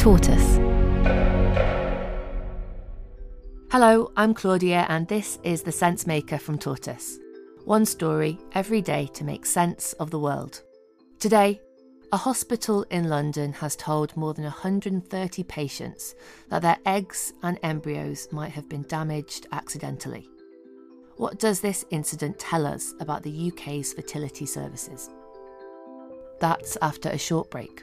Tortoise. Hello, I'm Claudia, and this is The Sensemaker from Tortoise. One story every day to make sense of the world. Today, a hospital in London has told more than 130 patients that their eggs and embryos might have been damaged accidentally. What does this incident tell us about the UK's fertility services? That's after a short break.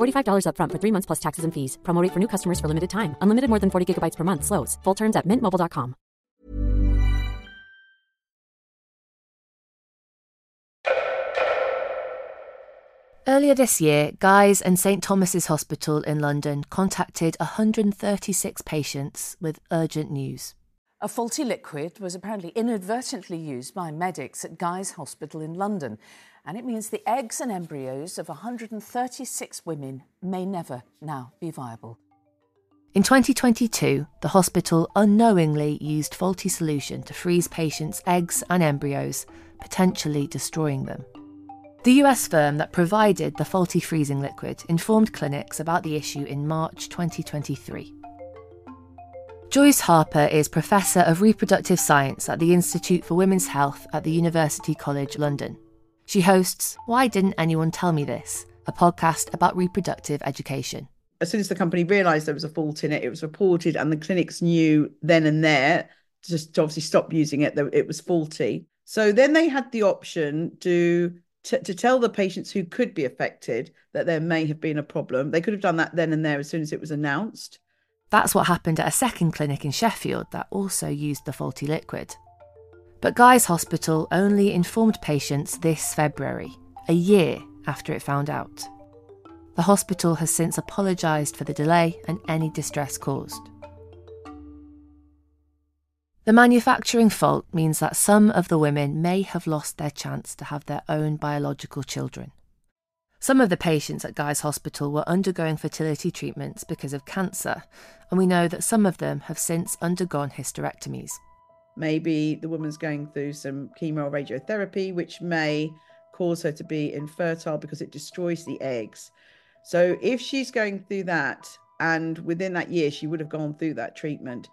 $45 upfront for three months plus taxes and fees. Promo for new customers for limited time. Unlimited more than 40 gigabytes per month. Slows. Full terms at mintmobile.com. Earlier this year, Guy's and St Thomas's Hospital in London contacted 136 patients with urgent news. A faulty liquid was apparently inadvertently used by medics at Guy's Hospital in London, and it means the eggs and embryos of 136 women may never now be viable. In 2022, the hospital unknowingly used faulty solution to freeze patients' eggs and embryos, potentially destroying them. The US firm that provided the faulty freezing liquid informed clinics about the issue in March 2023. Joyce Harper is Professor of Reproductive Science at the Institute for Women's Health at the University College London. She hosts Why Didn't Anyone Tell Me This? a podcast about reproductive education. As soon as the company realised there was a fault in it, it was reported, and the clinics knew then and there just to obviously stop using it, that it was faulty. So then they had the option to to, to tell the patients who could be affected that there may have been a problem. They could have done that then and there as soon as it was announced. That's what happened at a second clinic in Sheffield that also used the faulty liquid. But Guy's Hospital only informed patients this February, a year after it found out. The hospital has since apologised for the delay and any distress caused. The manufacturing fault means that some of the women may have lost their chance to have their own biological children. Some of the patients at Guy's Hospital were undergoing fertility treatments because of cancer, and we know that some of them have since undergone hysterectomies. Maybe the woman's going through some chemo or radiotherapy, which may cause her to be infertile because it destroys the eggs. So, if she's going through that, and within that year she would have gone through that treatment,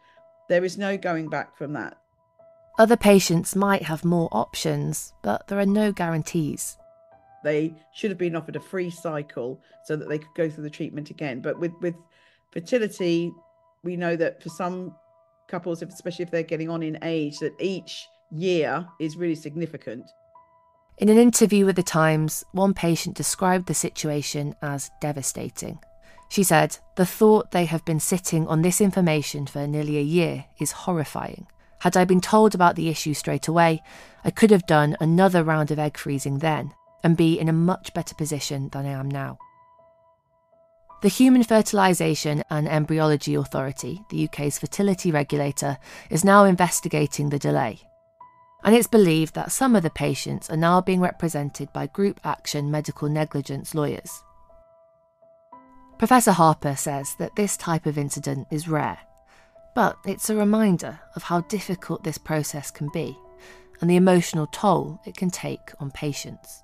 there is no going back from that. Other patients might have more options, but there are no guarantees. They should have been offered a free cycle so that they could go through the treatment again. But with, with fertility, we know that for some couples, especially if they're getting on in age, that each year is really significant. In an interview with The Times, one patient described the situation as devastating. She said, The thought they have been sitting on this information for nearly a year is horrifying. Had I been told about the issue straight away, I could have done another round of egg freezing then and be in a much better position than I am now. The Human Fertilisation and Embryology Authority, the UK's fertility regulator, is now investigating the delay. And it's believed that some of the patients are now being represented by group action medical negligence lawyers. Professor Harper says that this type of incident is rare, but it's a reminder of how difficult this process can be and the emotional toll it can take on patients.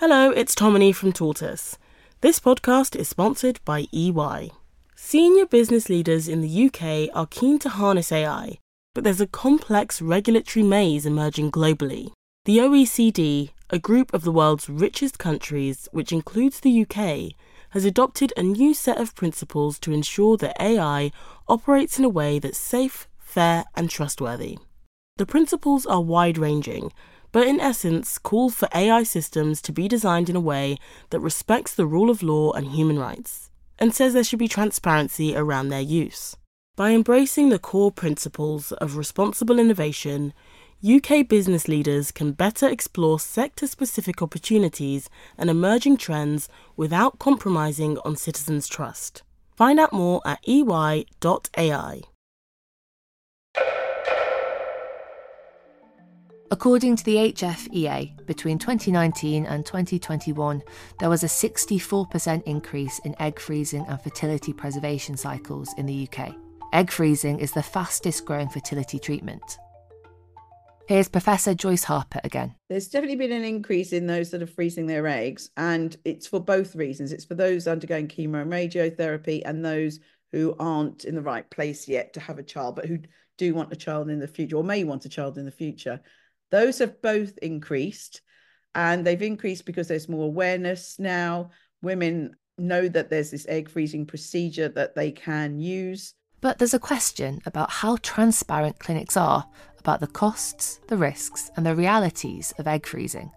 Hello, it's Tomini from Tortoise. This podcast is sponsored by EY. Senior business leaders in the UK are keen to harness AI, but there's a complex regulatory maze emerging globally. The OECD, a group of the world's richest countries, which includes the UK, has adopted a new set of principles to ensure that AI operates in a way that's safe, fair, and trustworthy. The principles are wide ranging, but in essence call for AI systems to be designed in a way that respects the rule of law and human rights, and says there should be transparency around their use. By embracing the core principles of responsible innovation, UK business leaders can better explore sector specific opportunities and emerging trends without compromising on citizens' trust. Find out more at ey.ai. According to the HFEA, between 2019 and 2021, there was a 64% increase in egg freezing and fertility preservation cycles in the UK. Egg freezing is the fastest growing fertility treatment. Here's Professor Joyce Harper again. There's definitely been an increase in those that are freezing their eggs, and it's for both reasons. It's for those undergoing chemo and radiotherapy and those who aren't in the right place yet to have a child, but who do want a child in the future or may want a child in the future. Those have both increased, and they've increased because there's more awareness now. Women know that there's this egg freezing procedure that they can use. But there's a question about how transparent clinics are about the costs, the risks, and the realities of egg freezing.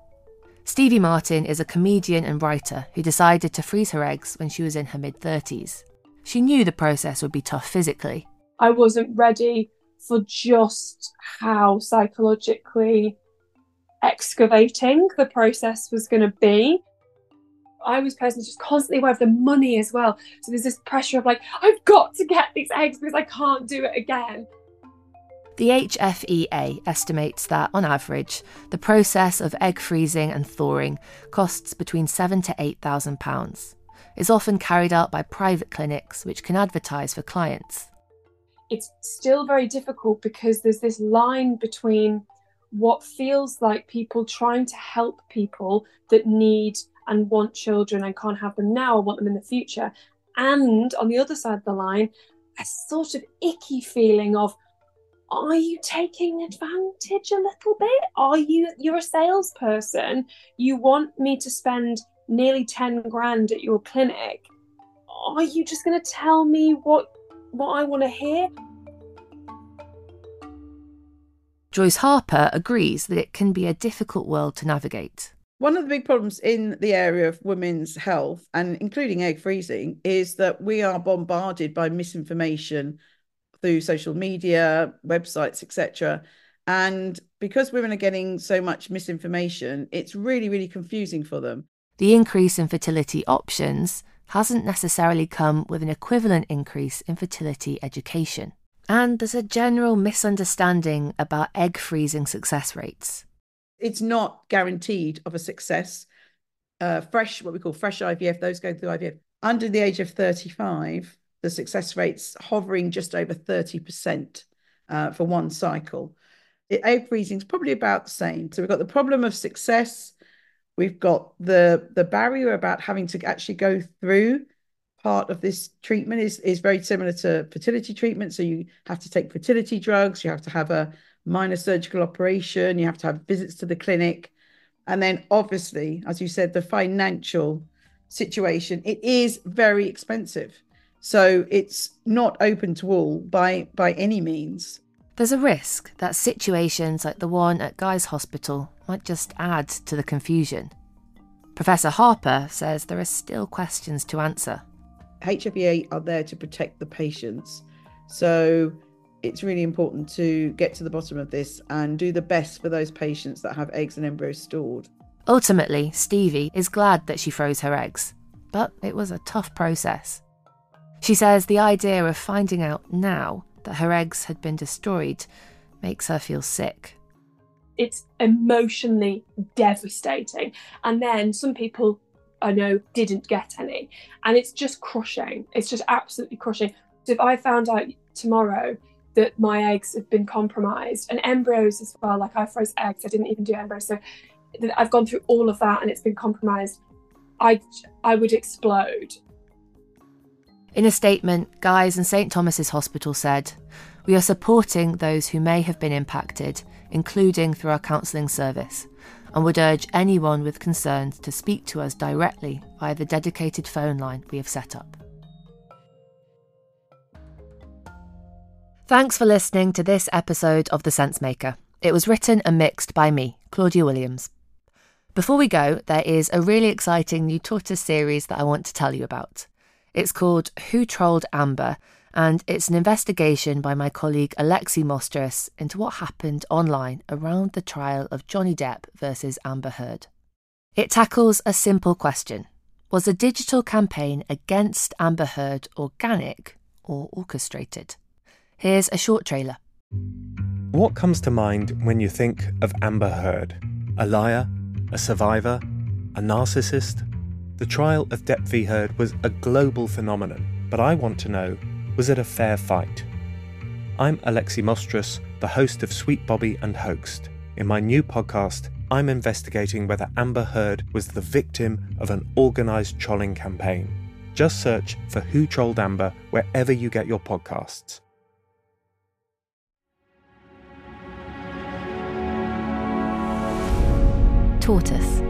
Stevie Martin is a comedian and writer who decided to freeze her eggs when she was in her mid 30s. She knew the process would be tough physically. I wasn't ready for just how psychologically excavating the process was going to be. I was personally just constantly aware of the money as well. So there's this pressure of like, I've got to get these eggs because I can't do it again. The HFEA estimates that, on average, the process of egg freezing and thawing costs between seven to eight thousand pounds. It's often carried out by private clinics, which can advertise for clients. It's still very difficult because there's this line between what feels like people trying to help people that need and want children and can't have them now or want them in the future, and on the other side of the line, a sort of icky feeling of are you taking advantage a little bit? Are you you're a salesperson? You want me to spend nearly 10 grand at your clinic. Are you just going to tell me what what I want to hear? Joyce Harper agrees that it can be a difficult world to navigate. One of the big problems in the area of women's health and including egg freezing is that we are bombarded by misinformation through social media, websites, etc. And because women are getting so much misinformation, it's really, really confusing for them. The increase in fertility options hasn't necessarily come with an equivalent increase in fertility education. And there's a general misunderstanding about egg freezing success rates. It's not guaranteed of a success. Uh, fresh, what we call fresh IVF, those going through IVF under the age of 35, the success rate's hovering just over 30% uh, for one cycle. It, egg freezing is probably about the same. So we've got the problem of success. We've got the the barrier about having to actually go through part of this treatment is, is very similar to fertility treatment. So you have to take fertility drugs, you have to have a minor surgical operation, you have to have visits to the clinic. And then obviously, as you said, the financial situation, it is very expensive. So it's not open to all by by any means. There's a risk that situations like the one at Guy's Hospital might just add to the confusion. Professor Harper says there are still questions to answer. HFEA are there to protect the patients. So it's really important to get to the bottom of this and do the best for those patients that have eggs and embryos stored. Ultimately, Stevie is glad that she froze her eggs, but it was a tough process. She says the idea of finding out now that her eggs had been destroyed makes her feel sick. It's emotionally devastating. And then some people I know didn't get any. And it's just crushing. It's just absolutely crushing. So if I found out tomorrow that my eggs have been compromised and embryos as well, like I froze eggs, I didn't even do embryos. So I've gone through all of that and it's been compromised. I, I would explode. In a statement, Guy's and St Thomas's Hospital said, We are supporting those who may have been impacted, including through our counselling service, and would urge anyone with concerns to speak to us directly via the dedicated phone line we have set up. Thanks for listening to this episode of The Sensemaker. It was written and mixed by me, Claudia Williams. Before we go, there is a really exciting new tortoise series that I want to tell you about. It's called Who Trolled Amber, and it's an investigation by my colleague Alexi Mostrous into what happened online around the trial of Johnny Depp versus Amber Heard. It tackles a simple question Was a digital campaign against Amber Heard organic or orchestrated? Here's a short trailer. What comes to mind when you think of Amber Heard? A liar? A survivor? A narcissist? The trial of Depp v. Heard was a global phenomenon, but I want to know was it a fair fight? I'm Alexi Mostrous, the host of Sweet Bobby and Hoaxed. In my new podcast, I'm investigating whether Amber Heard was the victim of an organised trolling campaign. Just search for Who Trolled Amber wherever you get your podcasts. Tortoise.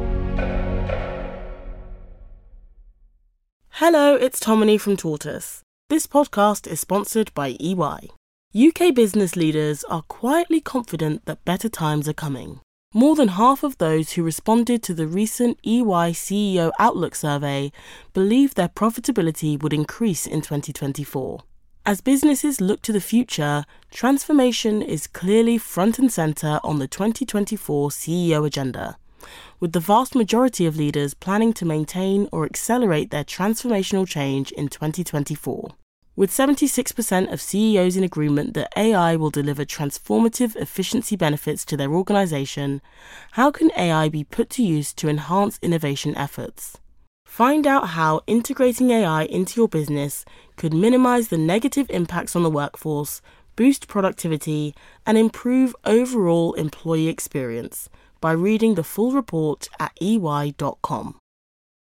Hello, it's Tomini from Tortoise. This podcast is sponsored by EY. UK business leaders are quietly confident that better times are coming. More than half of those who responded to the recent EY CEO Outlook survey believe their profitability would increase in 2024. As businesses look to the future, transformation is clearly front and centre on the 2024 CEO agenda with the vast majority of leaders planning to maintain or accelerate their transformational change in 2024. With 76% of CEOs in agreement that AI will deliver transformative efficiency benefits to their organization, how can AI be put to use to enhance innovation efforts? Find out how integrating AI into your business could minimize the negative impacts on the workforce, boost productivity, and improve overall employee experience by reading the full report at ey.com.